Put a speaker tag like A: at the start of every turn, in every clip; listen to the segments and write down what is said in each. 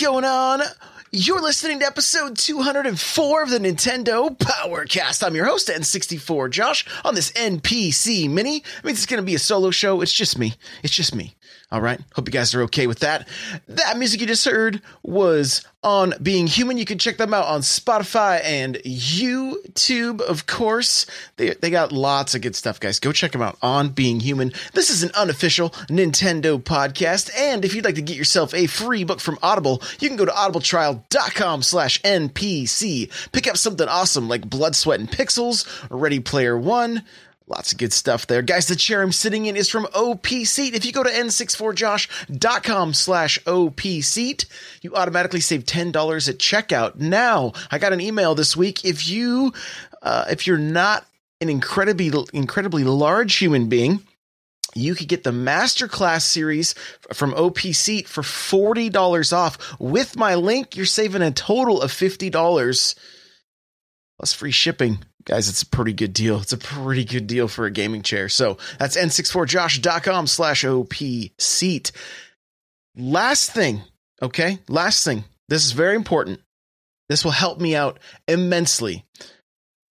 A: Going on? You're listening to episode 204 of the Nintendo Powercast. I'm your host, N64 Josh, on this NPC Mini. I mean, it's going to be a solo show. It's just me. It's just me. All right. Hope you guys are okay with that. That music you just heard was on Being Human. You can check them out on Spotify and YouTube, of course. They, they got lots of good stuff, guys. Go check them out on Being Human. This is an unofficial Nintendo podcast. And if you'd like to get yourself a free book from Audible, you can go to audibletrial.com slash NPC. Pick up something awesome like Blood, Sweat, and Pixels, Ready Player One, Lots of good stuff there. Guys, the chair I'm sitting in is from OP Seat. If you go to n64josh.com slash OP Seat, you automatically save $10 at checkout. Now, I got an email this week. If you, uh, if you're not an incredibly, incredibly large human being, you could get the masterclass series from OP Seat for $40 off. With my link, you're saving a total of $50 plus free shipping guys, it's a pretty good deal. It's a pretty good deal for a gaming chair. So that's n64josh.com slash OP seat. Last thing, okay? Last thing. This is very important. This will help me out immensely.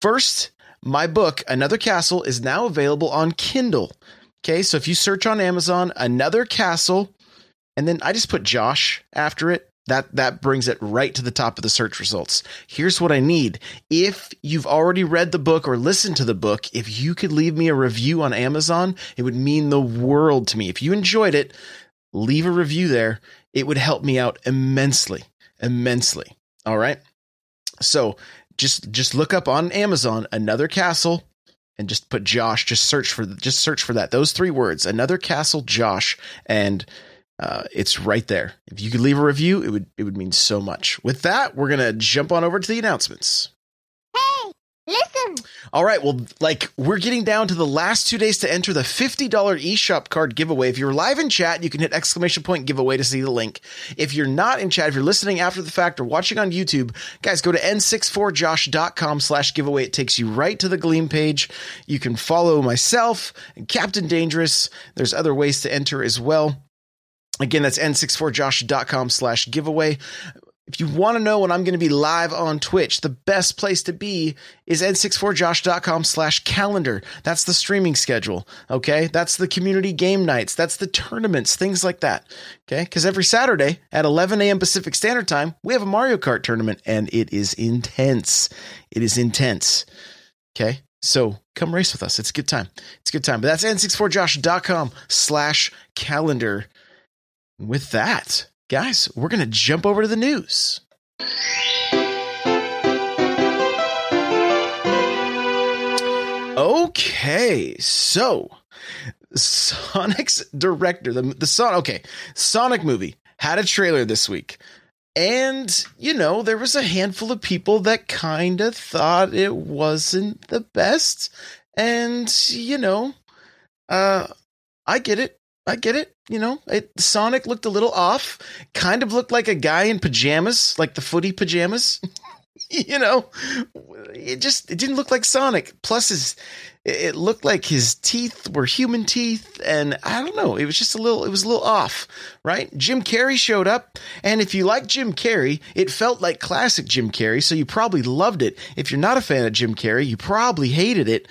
A: First, my book, Another Castle, is now available on Kindle. Okay, so if you search on Amazon, Another Castle, and then I just put Josh after it, that that brings it right to the top of the search results. Here's what I need. If you've already read the book or listened to the book, if you could leave me a review on Amazon, it would mean the world to me. If you enjoyed it, leave a review there. It would help me out immensely, immensely. All right? So, just just look up on Amazon another castle and just put Josh, just search for just search for that. Those three words, another castle Josh and uh, it's right there. If you could leave a review, it would it would mean so much. With that, we're gonna jump on over to the announcements.
B: Hey, listen!
A: All right, well, like we're getting down to the last two days to enter the fifty dollar eShop card giveaway. If you're live in chat, you can hit exclamation point giveaway to see the link. If you're not in chat, if you're listening after the fact or watching on YouTube, guys, go to n64josh.com slash giveaway. It takes you right to the Gleam page. You can follow myself and Captain Dangerous. There's other ways to enter as well. Again, that's n64josh.com slash giveaway. If you want to know when I'm going to be live on Twitch, the best place to be is n64josh.com slash calendar. That's the streaming schedule. Okay. That's the community game nights. That's the tournaments, things like that. Okay. Cause every Saturday at 11 a.m. Pacific Standard Time, we have a Mario Kart tournament and it is intense. It is intense. Okay. So come race with us. It's a good time. It's a good time. But that's n64josh.com slash calendar. With that, guys, we're going to jump over to the news. Okay, so Sonic's director, the the Sonic, okay, Sonic movie had a trailer this week. And, you know, there was a handful of people that kind of thought it wasn't the best. And, you know, uh I get it. I get it. You know, it, Sonic looked a little off. Kind of looked like a guy in pajamas, like the footy pajamas. you know, it just it didn't look like Sonic. Plus, his it looked like his teeth were human teeth, and I don't know. It was just a little. It was a little off, right? Jim Carrey showed up, and if you like Jim Carrey, it felt like classic Jim Carrey, so you probably loved it. If you're not a fan of Jim Carrey, you probably hated it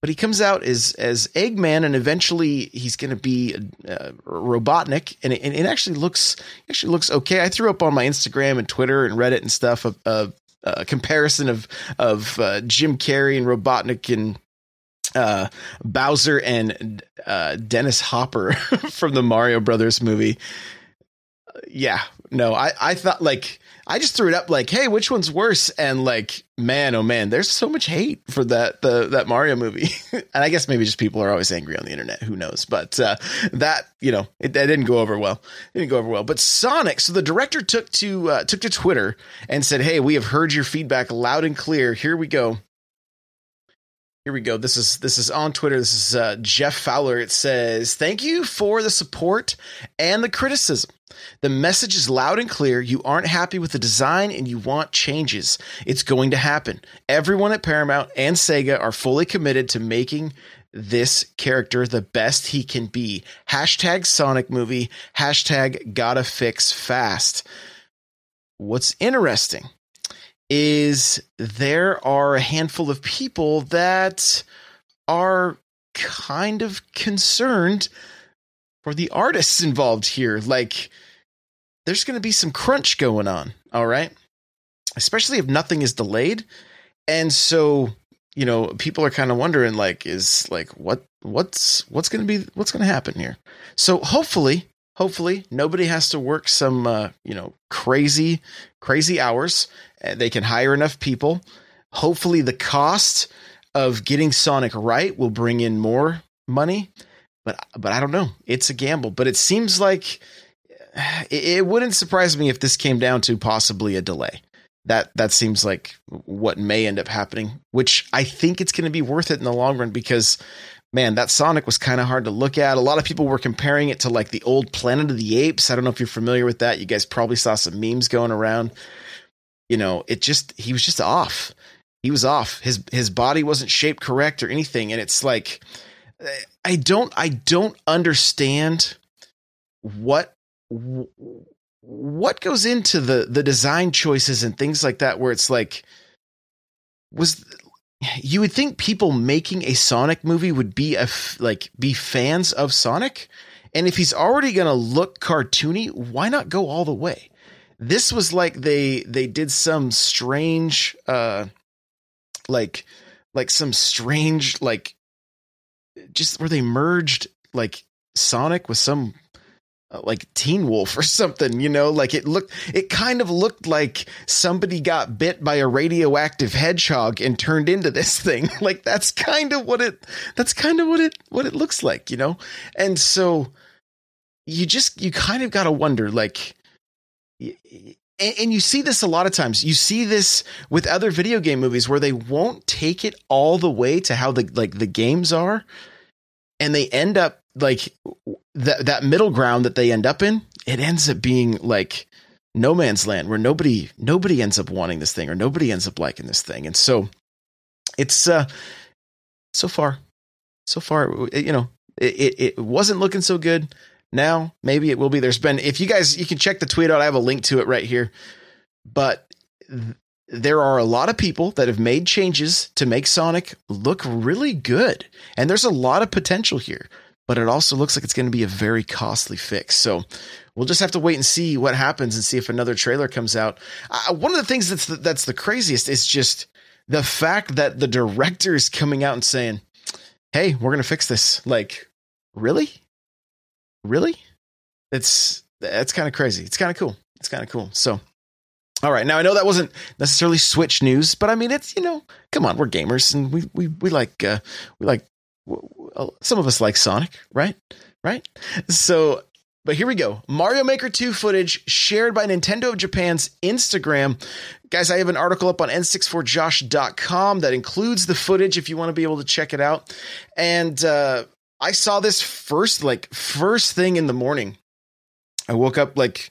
A: but he comes out as as Eggman, and eventually he's going to be uh, Robotnik, and it, and it, actually looks actually looks okay. I threw up on my Instagram and Twitter and Reddit and stuff a, a, a comparison of of uh, Jim Carrey and Robotnik and uh, Bowser and uh, Dennis Hopper from the Mario Brothers movie. Yeah, no, I, I thought like I just threw it up like, hey, which one's worse? And like, man, oh man, there's so much hate for that the that Mario movie. and I guess maybe just people are always angry on the internet. Who knows? But uh, that you know, it, that didn't go over well. It didn't go over well. But Sonic. So the director took to uh, took to Twitter and said, hey, we have heard your feedback loud and clear. Here we go. Here we go. This is this is on Twitter. This is uh, Jeff Fowler. It says, "Thank you for the support and the criticism. The message is loud and clear. You aren't happy with the design and you want changes. It's going to happen. Everyone at Paramount and Sega are fully committed to making this character the best he can be. Hashtag Sonic movie. Hashtag gotta fix fast. What's interesting is there are a handful of people that are kind of concerned for the artists involved here. Like, there's going to be some crunch going on. All right. Especially if nothing is delayed. And so, you know, people are kind of wondering, like, is like, what, what's, what's going to be, what's going to happen here? So hopefully, hopefully nobody has to work some, uh, you know, crazy, crazy hours they can hire enough people. Hopefully, the cost of getting Sonic right will bring in more money. But but I don't know. It's a gamble. But it seems like it, it wouldn't surprise me if this came down to possibly a delay. That that seems like what may end up happening. Which I think it's going to be worth it in the long run because man, that Sonic was kind of hard to look at. A lot of people were comparing it to like the old Planet of the Apes. I don't know if you're familiar with that. You guys probably saw some memes going around you know, it just he was just off. He was off. His his body wasn't shaped correct or anything, and it's like I don't I don't understand what what goes into the the design choices and things like that where it's like was you would think people making a Sonic movie would be a like be fans of Sonic. And if he's already going to look cartoony why not go all the way? This was like they they did some strange uh like like some strange like just where they merged like Sonic with some uh, like Teen Wolf or something, you know, like it looked, it kind of looked like somebody got bit by a radioactive hedgehog and turned into this thing. like that's kind of what it, that's kind of what it, what it looks like, you know? And so you just, you kind of got to wonder, like, and you see this a lot of times. You see this with other video game movies where they won't take it all the way to how the like the games are, and they end up like that that middle ground that they end up in. It ends up being like no man's land where nobody nobody ends up wanting this thing or nobody ends up liking this thing, and so it's uh so far so far you know it it wasn't looking so good now. Maybe it will be. There's been, if you guys, you can check the tweet out. I have a link to it right here. But th- there are a lot of people that have made changes to make Sonic look really good. And there's a lot of potential here. But it also looks like it's going to be a very costly fix. So we'll just have to wait and see what happens and see if another trailer comes out. Uh, one of the things that's the, that's the craziest is just the fact that the director is coming out and saying, "Hey, we're going to fix this." Like, really? really? It's that's kind of crazy. It's kind of cool. It's kind of cool. So, all right. Now I know that wasn't necessarily Switch news, but I mean it's you know, come on, we're gamers and we we we like uh, we like some of us like Sonic, right? Right? So, but here we go. Mario Maker 2 footage shared by Nintendo of Japan's Instagram. Guys, I have an article up on n64josh.com that includes the footage if you want to be able to check it out. And uh, I saw this first, like first thing in the morning. I woke up like,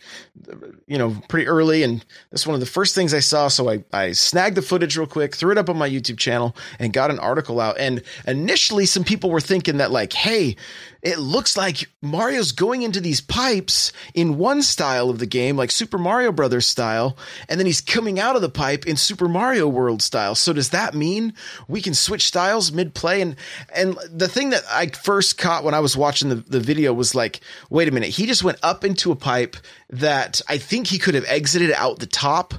A: you know, pretty early, and that's one of the first things I saw. So I, I snagged the footage real quick, threw it up on my YouTube channel, and got an article out. And initially, some people were thinking that, like, hey, it looks like Mario's going into these pipes in one style of the game, like Super Mario Brothers style, and then he's coming out of the pipe in Super Mario World style. So does that mean we can switch styles mid play? And and the thing that I first caught when I was watching the, the video was like, wait a minute, he just went up into a pipe that I think he could have exited out the top,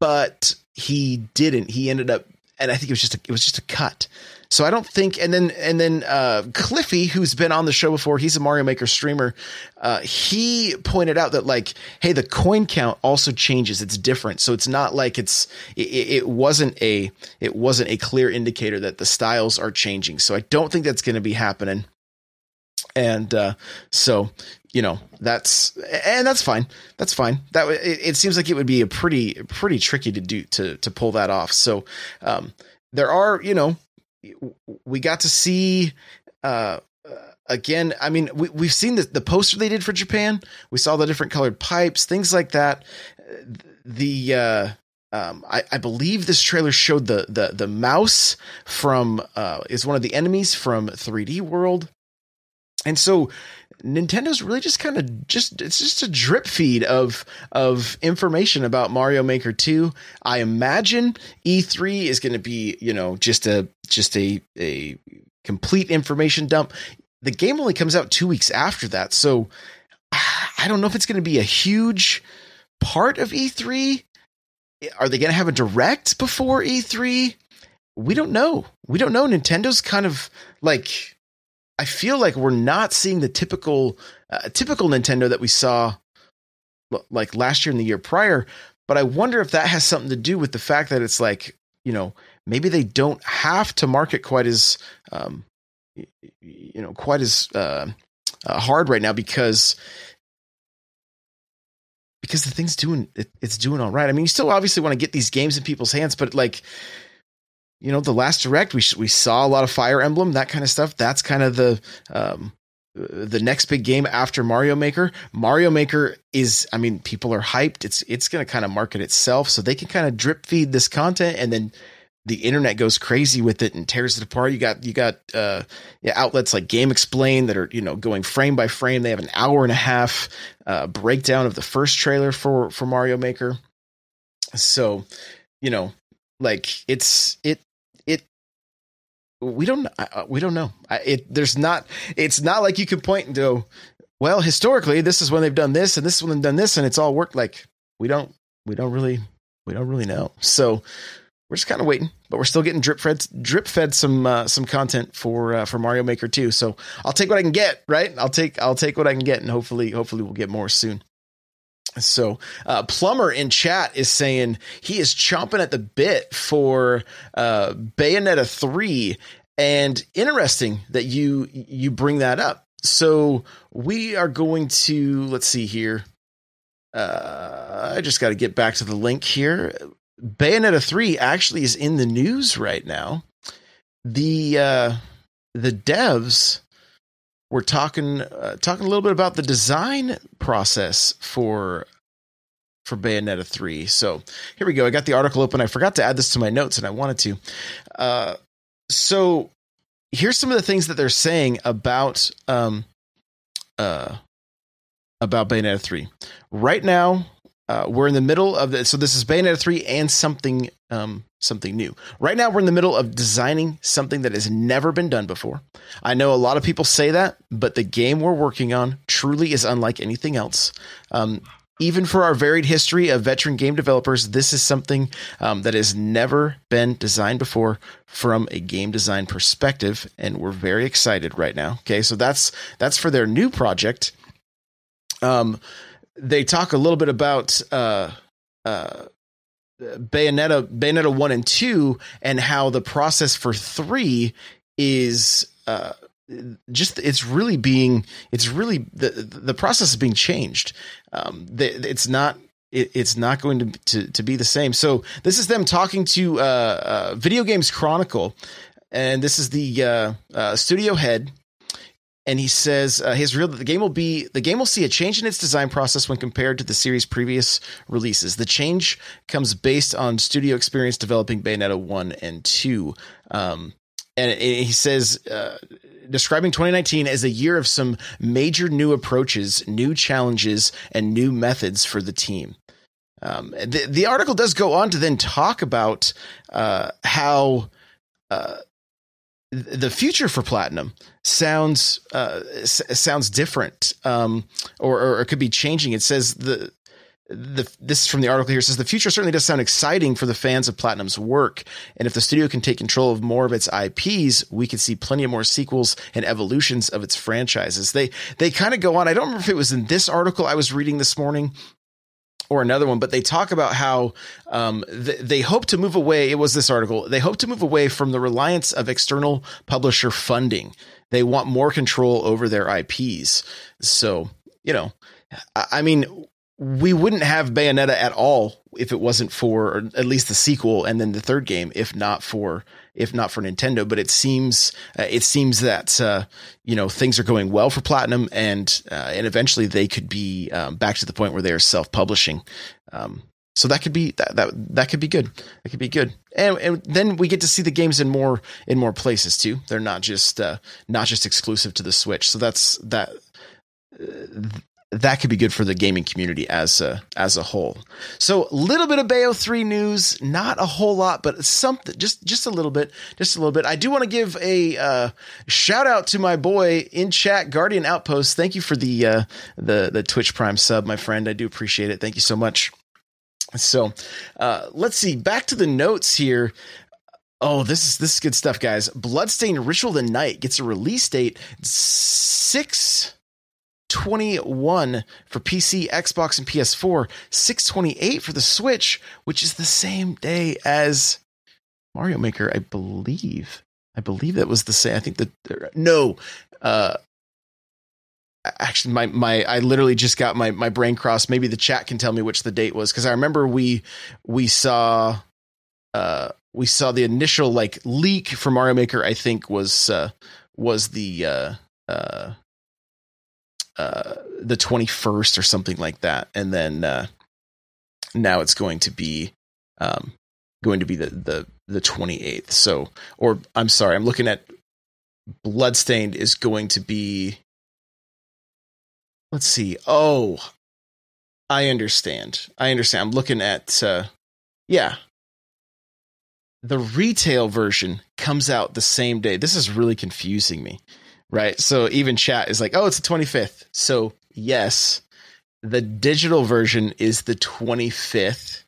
A: but he didn't. He ended up and I think it was just a, it was just a cut. so I don't think, and then and then uh, Cliffy, who's been on the show before, he's a Mario Maker streamer. Uh, he pointed out that like, hey, the coin count also changes; it's different. So it's not like it's it, it wasn't a it wasn't a clear indicator that the styles are changing. So I don't think that's going to be happening. And uh, so you know that's and that's fine. That's fine. That it, it, seems like it would be a pretty pretty tricky to do to to pull that off. So um there are you know we got to see uh, again i mean we, we've seen the, the poster they did for japan. We saw the different colored pipes things like that. The uh, um, I, I, believe this trailer showed the the the mouse from uh, is one of the enemies from 3D World, and so Nintendo's really just kind of just it's just a drip feed of of information about Mario Maker 2. I imagine E3 is going to be, you know, just a just a a complete information dump. The game only comes out 2 weeks after that. So I don't know if it's going to be a huge part of E3. Are they going to have a direct before E3? We don't know. We don't know. Nintendo's kind of like I feel like we're not seeing the typical uh, typical Nintendo that we saw like last year and the year prior. But I wonder if that has something to do with the fact that it's like you know maybe they don't have to market quite as um, you know quite as uh, uh, hard right now because because the thing's doing it, it's doing all right. I mean, you still obviously want to get these games in people's hands, but like you know, the last direct we we saw a lot of Fire Emblem, that kind of stuff. That's kind of the um, the next big game after Mario Maker. Mario Maker is, I mean, people are hyped. It's it's going to kind of market itself, so they can kind of drip feed this content, and then the internet goes crazy with it and tears it apart. You got you got uh, yeah, outlets like Game Explain that are you know going frame by frame. They have an hour and a half uh, breakdown of the first trailer for for Mario Maker. So, you know, like it's it we don't uh, we don't know. It there's not it's not like you can point and go, well, historically this is when they've done this and this is when they've done this and it's all worked. Like we don't we don't really we don't really know. So we're just kind of waiting, but we're still getting drip fed drip fed some uh, some content for uh, for Mario Maker 2. So I'll take what I can get, right? I'll take I'll take what I can get, and hopefully hopefully we'll get more soon. So, uh, Plumber in chat is saying he is chomping at the bit for uh, Bayonetta three, and interesting that you you bring that up. So we are going to let's see here. Uh, I just got to get back to the link here. Bayonetta three actually is in the news right now. The uh, the devs we're talking uh, talking a little bit about the design process for for Bayonetta 3. So here we go. I got the article open. I forgot to add this to my notes and I wanted to. Uh, so here's some of the things that they're saying about um, uh, about Bayonetta 3. Right now, uh, we're in the middle of the so this is Bayonetta 3 and something um, something new. Right now we're in the middle of designing something that has never been done before. I know a lot of people say that, but the game we're working on truly is unlike anything else. Um, even for our varied history of veteran game developers, this is something um, that has never been designed before from a game design perspective, and we're very excited right now. Okay, so that's that's for their new project. Um, they talk a little bit about uh, uh, Bayonetta, Bayonetta one and two, and how the process for three is uh, just it's really being it's really the the process is being changed. Um, the, it's not it, it's not going to, to, to be the same. So this is them talking to uh, uh, Video Games Chronicle, and this is the uh, uh studio head and he says uh, his real the game will be the game will see a change in its design process when compared to the series' previous releases. The change comes based on studio experience developing Bayonetta one and two. Um, and he says, uh, describing 2019 as a year of some major new approaches, new challenges, and new methods for the team. Um, the, the article does go on to then talk about uh, how uh, the future for platinum sounds uh, s- sounds different, um, or, or, it could be changing. It says the the, this is from the article here says the future certainly does sound exciting for the fans of Platinum's work. And if the studio can take control of more of its IPs, we could see plenty of more sequels and evolutions of its franchises. They, they kind of go on. I don't remember if it was in this article I was reading this morning or another one, but they talk about how um, th- they hope to move away. It was this article. They hope to move away from the reliance of external publisher funding. They want more control over their IPs. So, you know, I, I mean, we wouldn't have Bayonetta at all if it wasn't for at least the sequel and then the third game, if not for if not for Nintendo. But it seems uh, it seems that uh, you know things are going well for Platinum, and uh, and eventually they could be um, back to the point where they are self publishing. Um, so that could be that, that that could be good. That could be good, and, and then we get to see the games in more in more places too. They're not just uh, not just exclusive to the Switch. So that's that that could be good for the gaming community as a, as a whole. So a little bit of Bayo 3 news, not a whole lot, but something, just, just a little bit, just a little bit. I do want to give a uh, shout out to my boy in chat, Guardian Outpost. Thank you for the, uh, the, the Twitch Prime sub, my friend. I do appreciate it. Thank you so much. So uh, let's see, back to the notes here. Oh, this is this is good stuff, guys. Bloodstained Ritual the Night gets a release date six 21 for PC, Xbox, and PS4, 628 for the Switch, which is the same day as Mario Maker, I believe. I believe that was the same. I think that no, uh, actually, my my I literally just got my my brain crossed. Maybe the chat can tell me which the date was because I remember we we saw uh we saw the initial like leak for Mario Maker. I think was uh was the uh uh uh, the 21st or something like that. And then uh, now it's going to be um, going to be the, the, the 28th. So, or I'm sorry, I'm looking at Bloodstained is going to be, let's see. Oh, I understand. I understand. I'm looking at, uh, yeah. The retail version comes out the same day. This is really confusing me right? So even chat is like, oh, it's the 25th. So yes, the digital version is the 25th,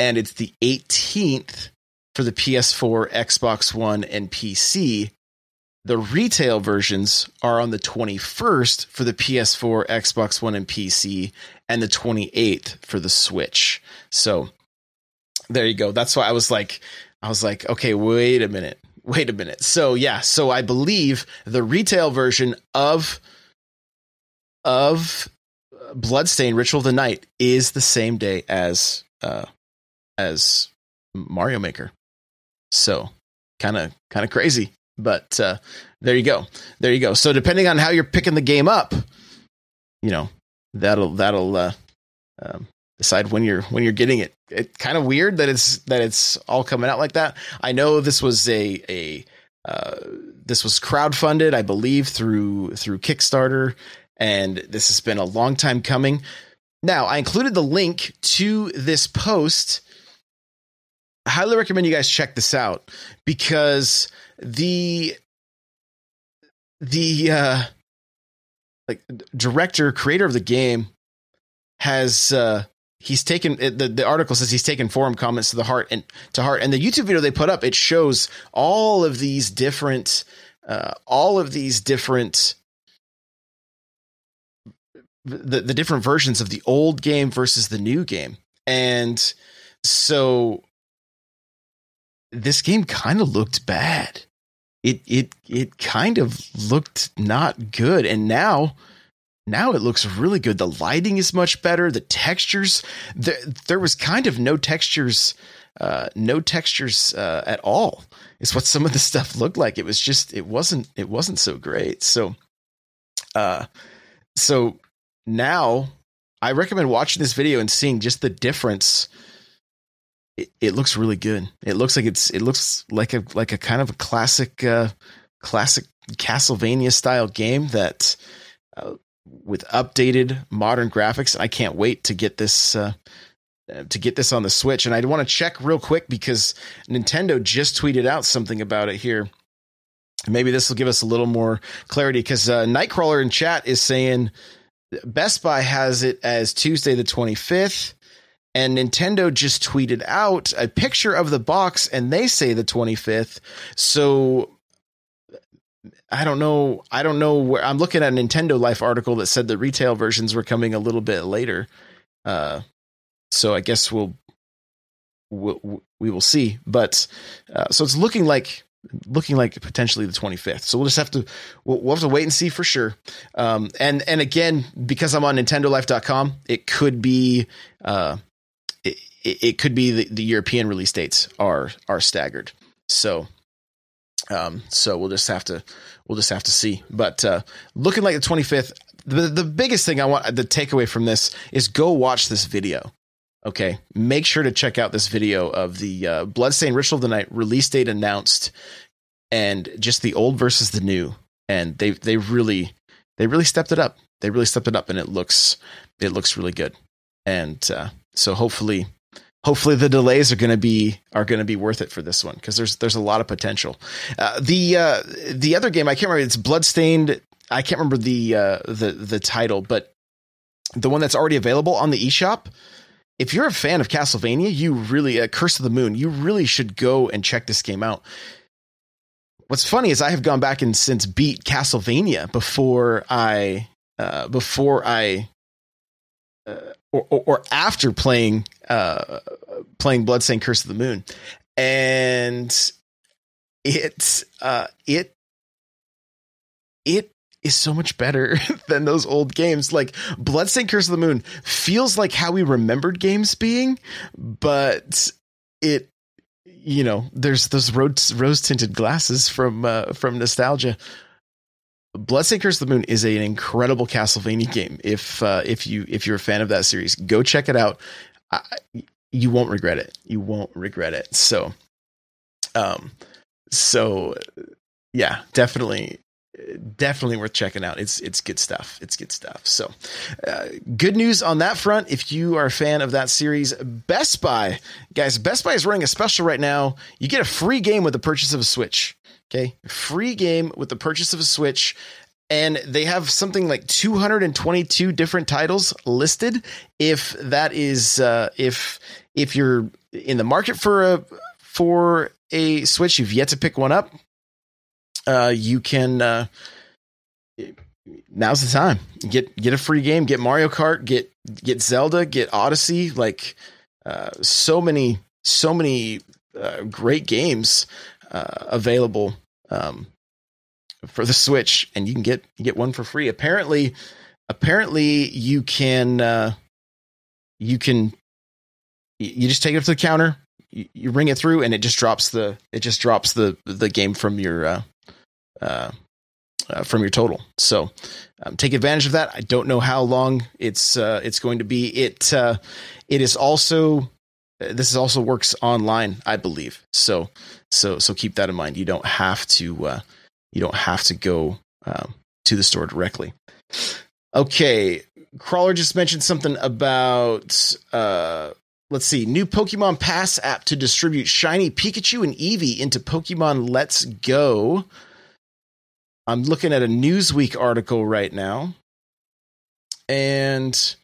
A: and it's the 18th for the PS4, Xbox One, and PC. The retail versions are on the 21st for the PS4, Xbox One, and PC, and the 28th for the Switch. So there you go. That's why I was like, I was like, okay, wait a minute wait a minute. So yeah, so I believe the retail version of of Bloodstain Ritual of the Night is the same day as uh as Mario Maker. So kind of kind of crazy, but uh there you go. There you go. So depending on how you're picking the game up, you know, that'll that'll uh um, decide when you're when you're getting it. It's kind of weird that it's that it's all coming out like that. I know this was a a uh, this was crowdfunded, I believe, through through Kickstarter, and this has been a long time coming. Now, I included the link to this post. I highly recommend you guys check this out because the the uh like director creator of the game has uh he's taken the, the article says he's taken forum comments to the heart and to heart. And the youtube video they put up it shows all of these different uh, all of these different the, the different versions of the old game versus the new game. And so this game kind of looked bad. It it it kind of looked not good. And now now it looks really good. The lighting is much better. The textures, there, there was kind of no textures, uh, no textures uh, at all. Is what some of the stuff looked like. It was just, it wasn't, it wasn't so great. So, uh, so now I recommend watching this video and seeing just the difference. It, it looks really good. It looks like it's, it looks like a, like a kind of a classic, uh, classic Castlevania style game that, uh, with updated modern graphics. I can't wait to get this uh, to get this on the Switch. And I want to check real quick because Nintendo just tweeted out something about it here. Maybe this will give us a little more clarity because uh, Nightcrawler in chat is saying Best Buy has it as Tuesday the 25th, and Nintendo just tweeted out a picture of the box, and they say the 25th. So I don't know. I don't know where I'm looking at a Nintendo Life article that said the retail versions were coming a little bit later. Uh, so I guess we'll, we'll we will see. But uh, so it's looking like looking like potentially the 25th. So we'll just have to we'll, we'll have to wait and see for sure. Um, and and again, because I'm on NintendoLife.com, it could be uh, it, it could be the, the European release dates are are staggered. So um, so we'll just have to we'll just have to see. But uh, looking like the 25th. The the biggest thing I want the takeaway from this is go watch this video. Okay, make sure to check out this video of the uh, Bloodstained Ritual of the Night release date announced, and just the old versus the new, and they they really they really stepped it up. They really stepped it up, and it looks it looks really good. And uh, so hopefully hopefully the delays are going to be are going to be worth it for this one because there's there's a lot of potential. Uh, the uh, the other game I can't remember it's Bloodstained. I can't remember the uh, the the title, but the one that's already available on the eShop if you're a fan of Castlevania, you really, uh, Curse of the Moon, you really should go and check this game out. What's funny is I have gone back and since beat Castlevania before I, uh, before I, or, or, or, after playing, uh, playing Bloodstained Curse of the Moon. And it, uh, it, it is so much better than those old games. Like Bloodstained Curse of the Moon feels like how we remembered games being, but it you know, there's those rose tinted glasses from uh, from nostalgia. Of the Moon is an incredible Castlevania game. If uh, if you if you're a fan of that series, go check it out. I, you won't regret it. You won't regret it. So, um, so yeah, definitely definitely worth checking out. It's it's good stuff. It's good stuff. So, uh, good news on that front. If you are a fan of that series, Best Buy, guys, Best Buy is running a special right now. You get a free game with the purchase of a Switch. Okay, free game with the purchase of a Switch. And they have something like 222 different titles listed. If that is, uh, if if you're in the market for a for a Switch, you've yet to pick one up, uh, you can uh, now's the time get get a free game get mario kart get get zelda get odyssey like uh, so many so many uh, great games uh, available um, for the switch and you can get get one for free apparently apparently you can uh, you can you just take it up to the counter you, you ring it through and it just drops the it just drops the the game from your uh, uh, uh, from your total. So um, take advantage of that. I don't know how long it's uh, it's going to be. It uh, it is also this also works online, I believe. So so so keep that in mind. You don't have to uh, you don't have to go um, to the store directly. Okay, crawler just mentioned something about uh, let's see, new Pokemon Pass app to distribute shiny Pikachu and Eevee into Pokemon Let's Go. I'm looking at a Newsweek article right now. And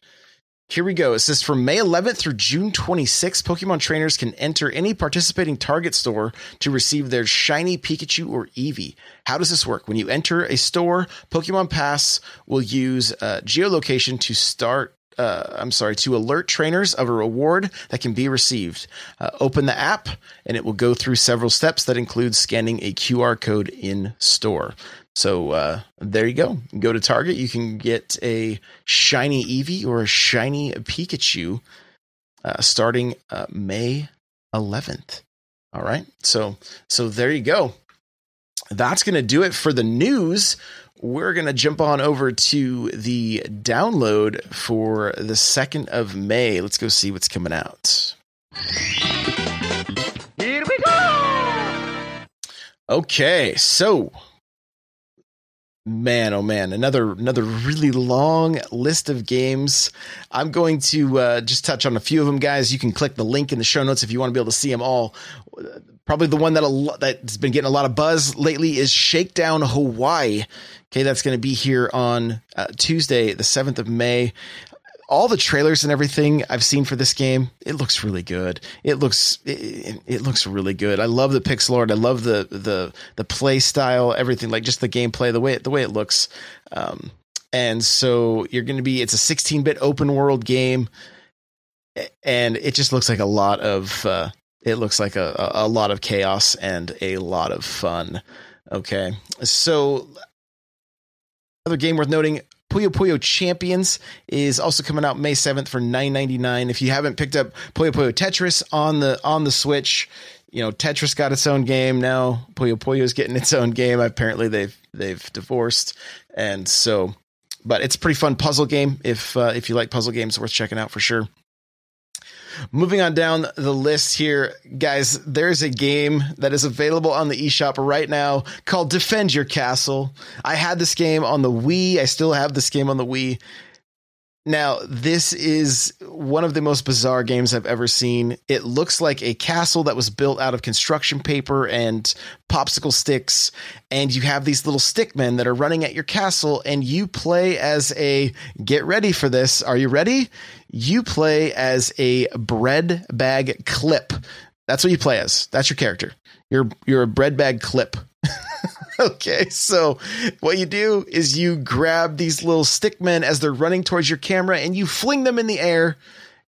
A: here we go. It says from May 11th through June 26th, Pokemon trainers can enter any participating Target store to receive their shiny Pikachu or Eevee. How does this work? When you enter a store, Pokemon Pass will use uh, geolocation to start uh, I'm sorry, to alert trainers of a reward that can be received. Uh, open the app, and it will go through several steps that include scanning a QR code in store. So uh, there you go. Go to Target. You can get a shiny Eevee or a shiny Pikachu uh, starting uh, May 11th. All right. So so there you go. That's going to do it for the news. We're going to jump on over to the download for the 2nd of May. Let's go see what's coming out. Here we go. Okay. So man oh man. Another another really long list of games. I'm going to uh, just touch on a few of them guys. You can click the link in the show notes if you want to be able to see them all. Probably the one that that's been getting a lot of buzz lately is Shakedown Hawaii. Okay, that's going to be here on uh, Tuesday, the seventh of May all the trailers and everything I've seen for this game, it looks really good. It looks it, it, looks really good. I love the pixel art. I love the the the play style, everything like just the gameplay, the way the way it looks. Um, and so you're going to be it's a 16-bit open world game, and it just looks like a lot of uh, it looks like a, a lot of chaos and a lot of fun. Okay, so Another game worth noting Puyo Puyo Champions is also coming out May 7th for 9.99. If you haven't picked up Puyo Puyo Tetris on the on the Switch, you know, Tetris got its own game now. Puyo Puyo is getting its own game. Apparently they've they've divorced. And so but it's a pretty fun puzzle game if uh, if you like puzzle games worth checking out for sure. Moving on down the list here, guys, there's a game that is available on the eShop right now called Defend Your Castle. I had this game on the Wii. I still have this game on the Wii. Now, this is one of the most bizarre games I've ever seen. It looks like a castle that was built out of construction paper and popsicle sticks, and you have these little stickmen that are running at your castle, and you play as a get ready for this. Are you ready? You play as a bread bag clip. That's what you play as. That's your character. You're you're a bread bag clip. okay, so what you do is you grab these little stickmen as they're running towards your camera and you fling them in the air.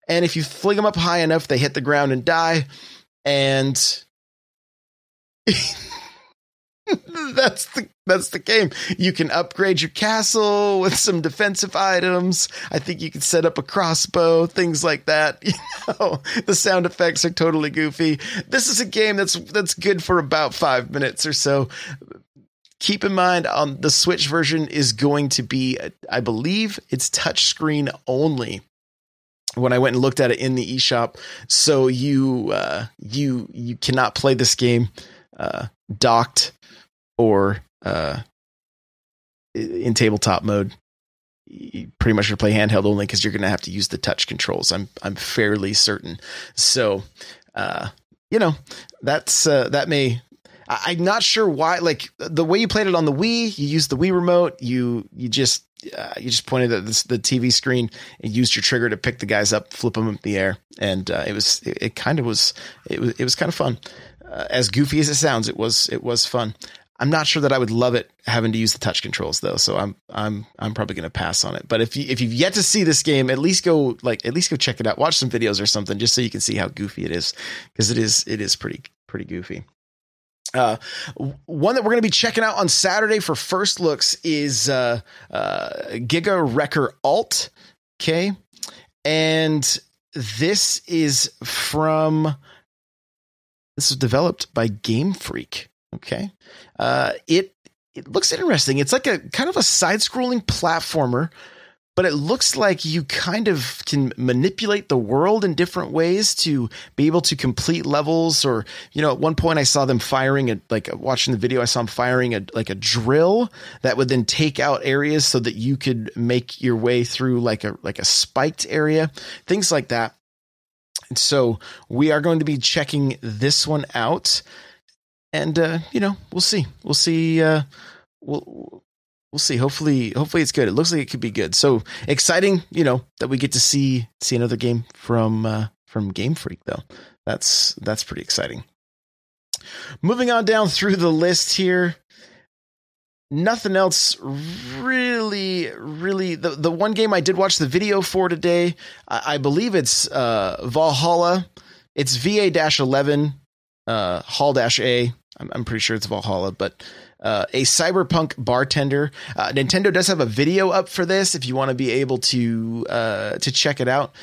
A: And if you fling them up high enough, they hit the ground and die. And that's the that's the game. You can upgrade your castle with some defensive items. I think you can set up a crossbow, things like that. You know, the sound effects are totally goofy. This is a game that's that's good for about 5 minutes or so. Keep in mind um the Switch version is going to be I believe it's touchscreen only when I went and looked at it in the eShop. So you uh, you you cannot play this game uh, docked or uh, in tabletop mode. You pretty much to play handheld only because you're going to have to use the touch controls. I'm I'm fairly certain. So, uh, you know, that's uh, that may. I, am not sure why. Like the way you played it on the Wii, you used the Wii remote. You you just uh, you just pointed at this, the TV screen and used your trigger to pick the guys up, flip them in the air, and uh, it was it, it kind of was it was it was kind of fun. Uh, as goofy as it sounds, it was it was fun. I'm not sure that I would love it having to use the touch controls though, so I'm I'm I'm probably going to pass on it. But if you if you've yet to see this game, at least go like at least go check it out, watch some videos or something, just so you can see how goofy it is, because it is it is pretty pretty goofy. Uh, one that we're going to be checking out on Saturday for first looks is uh, uh, Giga Wrecker Alt. Okay, and this is from this is developed by Game Freak. Okay. Uh, it it looks interesting. It's like a kind of a side-scrolling platformer, but it looks like you kind of can manipulate the world in different ways to be able to complete levels. Or you know, at one point I saw them firing a like watching the video. I saw them firing a like a drill that would then take out areas so that you could make your way through like a like a spiked area, things like that. And so we are going to be checking this one out and uh, you know, we'll see. We'll see. Uh, we'll we'll see. Hopefully, hopefully it's good. It looks like it could be good. So exciting, you know, that we get to see see another game from uh, from Game Freak though. That's that's pretty exciting. Moving on down through the list here. Nothing else really, really. The the one game I did watch the video for today, I, I believe it's uh, Valhalla. It's VA 11 uh, Hall A. I'm, I'm pretty sure it's Valhalla, but uh, a cyberpunk bartender. Uh, Nintendo does have a video up for this if you want to be able to uh, to check it out.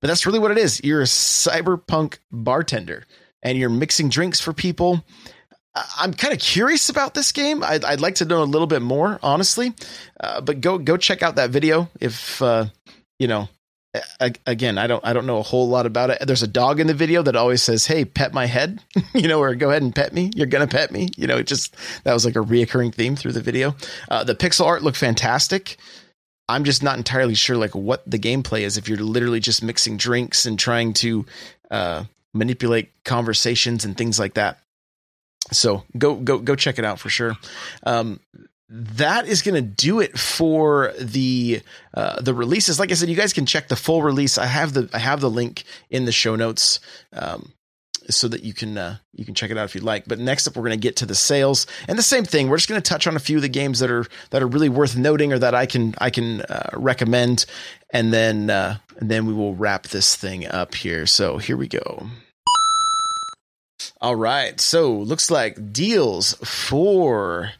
A: But that's really what it is. You're a cyberpunk bartender, and you're mixing drinks for people. I'm kind of curious about this game. I'd, I'd, like to know a little bit more, honestly. Uh, but go go check out that video if uh, you know again, I don't I don't know a whole lot about it. There's a dog in the video that always says, "Hey, pet my head," you know, or "Go ahead and pet me." You're gonna pet me, you know. It just that was like a reoccurring theme through the video. Uh, the pixel art looked fantastic. I'm just not entirely sure like what the gameplay is if you're literally just mixing drinks and trying to uh, manipulate conversations and things like that. So go go go check it out for sure. Um, that is going to do it for the uh, the releases. Like I said, you guys can check the full release. I have the I have the link in the show notes. Um, so that you can uh, you can check it out if you'd like. But next up, we're going to get to the sales, and the same thing. We're just going to touch on a few of the games that are that are really worth noting, or that I can I can uh, recommend, and then uh, and then we will wrap this thing up here. So here we go. All right, so looks like deals for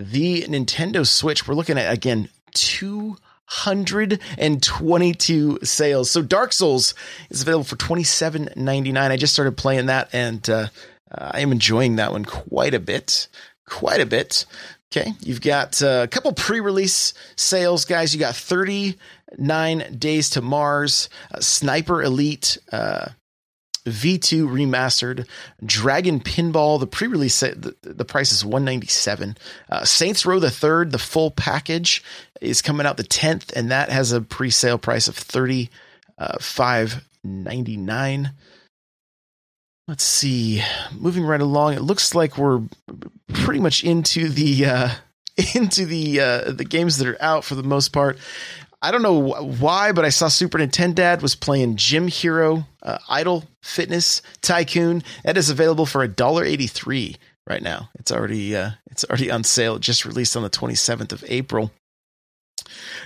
A: the Nintendo Switch. We're looking at again 222 sales. So Dark Souls is available for 27.99. I just started playing that and uh, I am enjoying that one quite a bit. Quite a bit. Okay, you've got uh, a couple pre-release sales, guys. You got 39 Days to Mars, uh, Sniper Elite, uh, V2 remastered, Dragon Pinball. The pre-release the, the price is 197. Uh, Saints Row the Third, the full package is coming out the 10th, and that has a pre-sale price of 35.99. Uh, Let's see. Moving right along, it looks like we're pretty much into the uh, into the uh, the games that are out for the most part. I don't know why, but I saw Super Nintendo dad was playing Gym Hero uh, Idle Fitness Tycoon. That is available for a dollar eighty three right now. It's already uh, it's already on sale. It just released on the twenty seventh of April.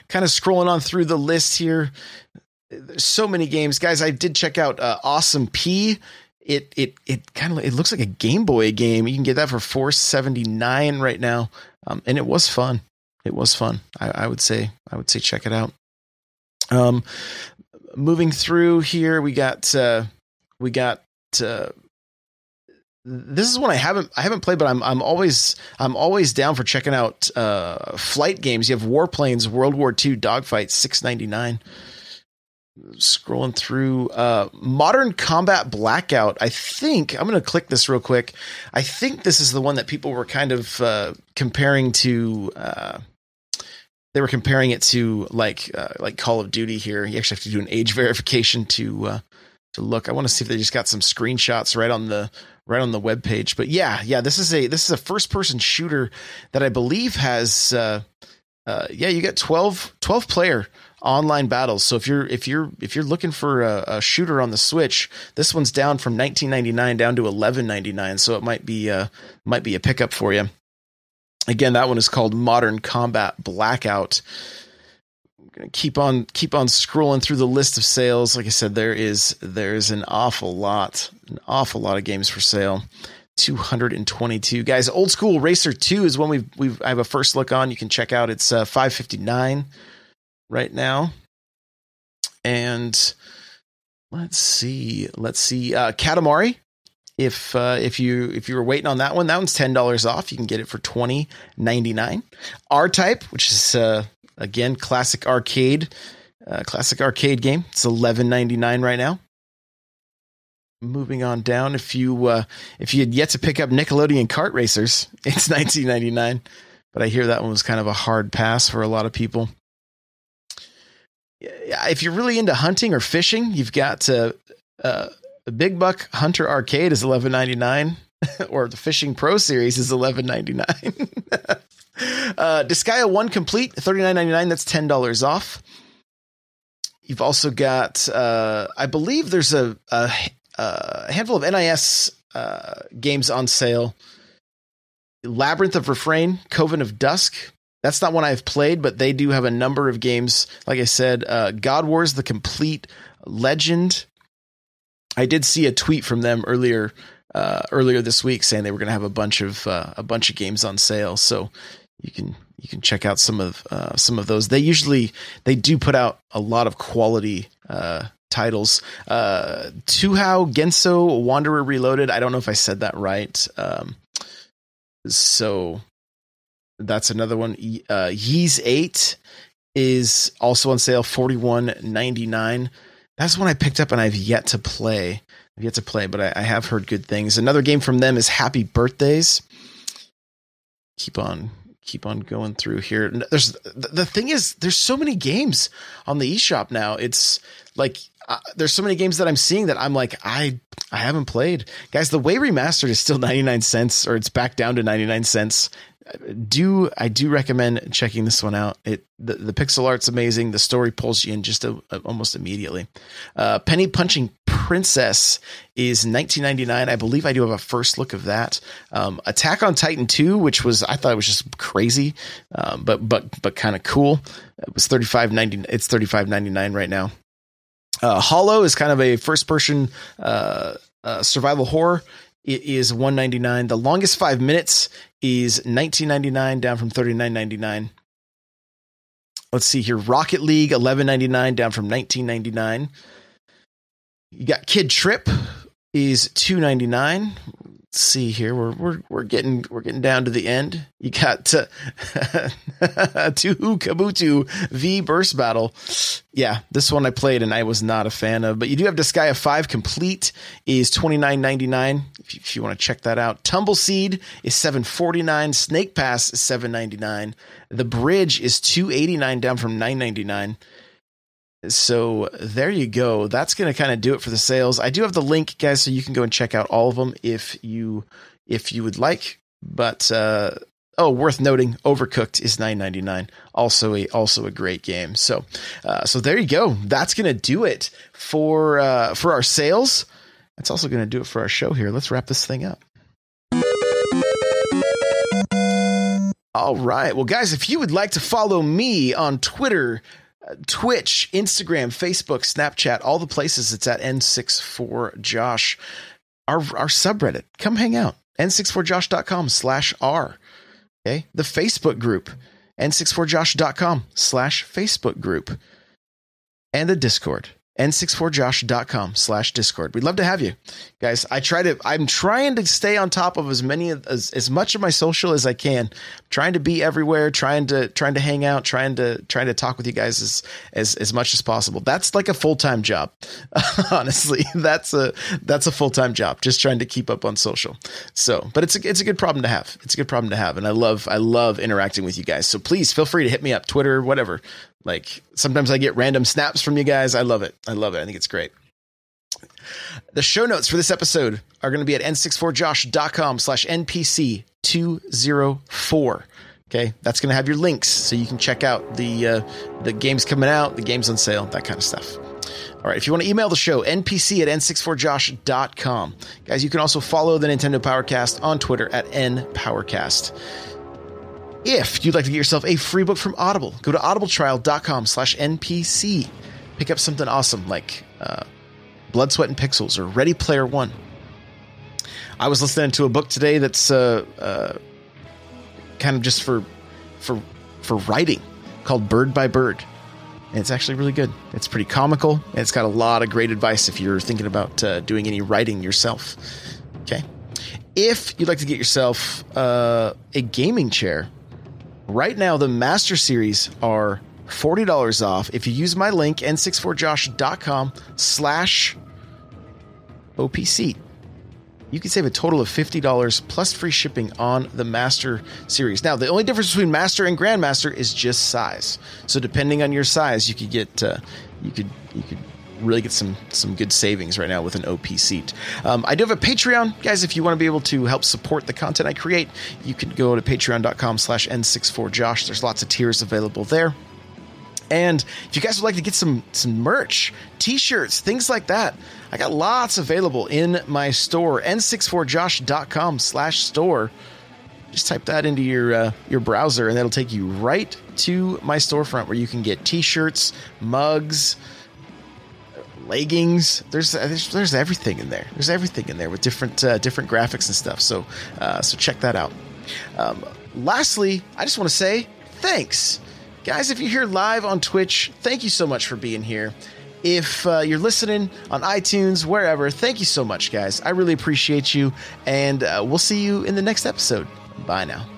A: Kind of scrolling on through the list here. There's so many games, guys. I did check out uh, Awesome Pea. It it it kind of it looks like a Game Boy game. You can get that for four seventy nine right now, um, and it was fun it was fun. I, I, would say I would say check it out. Um, moving through here, we got uh, we got uh, this is one I haven't I haven't played, but I'm I'm always I'm always down for checking out uh, flight games. You have Warplanes World War II Dogfight six ninety nine. Scrolling through uh, Modern Combat Blackout. I think I'm going to click this real quick. I think this is the one that people were kind of uh, comparing to uh, they were comparing it to like uh, like Call of Duty here. You actually have to do an age verification to uh, to look. I want to see if they just got some screenshots right on the right on the web page. But yeah, yeah, this is a this is a first person shooter that I believe has uh, uh, yeah, you got 12, 12 player online battles. So if you're if you're if you're looking for a, a shooter on the Switch, this one's down from 19.99 down to 11.99. So it might be uh might be a pickup for you. Again, that one is called Modern Combat Blackout. I'm gonna keep on keep on scrolling through the list of sales. Like I said, there is there's an awful lot, an awful lot of games for sale. 222 guys. Old School Racer 2 is one we've we've I have a first look on. You can check out. It's uh, 559 right now. And let's see, let's see. Uh, Katamari if uh, if you if you were waiting on that one, that one's ten dollars off. You can get it for twenty ninety nine. R Type, which is uh, again classic arcade, uh, classic arcade game. It's eleven ninety nine right now. Moving on down, if you uh, if you had yet to pick up Nickelodeon Kart Racers, it's nineteen ninety nine. But I hear that one was kind of a hard pass for a lot of people. If you're really into hunting or fishing, you've got uh, uh, the Big Buck Hunter Arcade is eleven ninety nine, or the Fishing Pro Series is eleven ninety nine. uh, Disgaea One Complete thirty nine ninety nine. That's ten dollars off. You've also got, uh, I believe, there's a, a, a handful of NIS uh, games on sale. Labyrinth of Refrain, Coven of Dusk. That's not one I've played, but they do have a number of games. Like I said, uh, God Wars: The Complete Legend I did see a tweet from them earlier uh, earlier this week saying they were going to have a bunch of uh, a bunch of games on sale. So you can you can check out some of uh, some of those. They usually they do put out a lot of quality uh, titles. Uh, Touhou Genso Wanderer Reloaded. I don't know if I said that right. Um, so that's another one. Uh, Ys Eight is also on sale, forty one ninety nine. That's one I picked up and I've yet to play. I've yet to play, but I, I have heard good things. Another game from them is Happy Birthdays. Keep on keep on going through here. There's the thing is there's so many games on the eShop now. It's like there's so many games that I'm seeing that I'm like, I I haven't played. Guys, the way remastered is still 99 cents, or it's back down to 99 cents. Do I do recommend checking this one out? It the, the pixel art's amazing. The story pulls you in just a, a, almost immediately. Uh, Penny Punching Princess is 1999. I believe I do have a first look of that. Um, Attack on Titan 2, which was I thought it was just crazy, um, but but but kind of cool. It was 35.90. It's 35.99 right now. Uh, Hollow is kind of a first person uh, uh, survival horror. It is 199. The longest five minutes is 1999, down from 39.99. Let's see here. Rocket League 11.99, down from 19.99. You got Kid Tripp is 2.99 see here. We're we're we're getting we're getting down to the end. You got uh, to Touhou Kobuto V Burst Battle. Yeah, this one I played and I was not a fan of. But you do have Disgaea Five Complete is twenty nine ninety nine. If you, if you want to check that out, Tumble Seed is seven forty nine. Snake Pass is seven ninety nine. The Bridge is two eighty nine, down from nine ninety nine. So there you go. That's going to kind of do it for the sales. I do have the link, guys, so you can go and check out all of them if you if you would like. But uh, oh, worth noting, Overcooked is nine ninety nine. Also a also a great game. So uh, so there you go. That's going to do it for uh, for our sales. That's also going to do it for our show here. Let's wrap this thing up. All right. Well, guys, if you would like to follow me on Twitter, Twitch, Instagram, Facebook, Snapchat, all the places. It's at N64Josh. Our, our subreddit. Come hang out. N64Josh.com slash R. Okay. The Facebook group. N64Josh.com slash Facebook group. And the Discord n64josh.com slash discord. We'd love to have you. Guys i try to i'm trying to stay on top of as many as, as much of my social as i can. Trying to be everywhere trying to trying to hang out trying to trying to talk with you guys as as, as much as possible. That's like a full-time job honestly. That's a that's a full-time job just trying to keep up on social. So but it's a, it's a good problem to have. It's a good problem to have and i love i love interacting with you guys. So please feel free to hit me up twitter whatever like sometimes I get random snaps from you guys. I love it. I love it. I think it's great. The show notes for this episode are going to be at n64josh.com slash NPC 204. Okay. That's going to have your links so you can check out the, uh, the games coming out, the games on sale, that kind of stuff. All right. If you want to email the show, npc at n64josh.com. Guys, you can also follow the Nintendo Powercast on Twitter at npowercast. If you'd like to get yourself a free book from Audible, go to audibletrial.com slash NPC. Pick up something awesome like uh, Blood, Sweat, and Pixels or Ready Player One. I was listening to a book today that's uh, uh, kind of just for for for writing called Bird by Bird. And it's actually really good. It's pretty comical, and it's got a lot of great advice if you're thinking about uh, doing any writing yourself. Okay. If you'd like to get yourself uh, a gaming chair, Right now, the Master Series are $40 off if you use my link, n64josh.com slash OPC. You can save a total of $50 plus free shipping on the Master Series. Now, the only difference between Master and Grandmaster is just size. So depending on your size, you could get, uh, you could, you could really get some some good savings right now with an OP seat. Um, I do have a Patreon, guys. If you want to be able to help support the content I create, you can go to patreon.com/slash n64josh. There's lots of tiers available there. And if you guys would like to get some some merch, t-shirts, things like that, I got lots available in my store, n64josh.com slash store. Just type that into your uh, your browser, and that'll take you right to my storefront where you can get t-shirts, mugs, leggings. There's, there's there's everything in there. There's everything in there with different uh, different graphics and stuff. So uh, so check that out. Um, lastly, I just want to say thanks, guys. If you're here live on Twitch, thank you so much for being here. If uh, you're listening on iTunes, wherever, thank you so much, guys. I really appreciate you, and uh, we'll see you in the next episode. Bye now.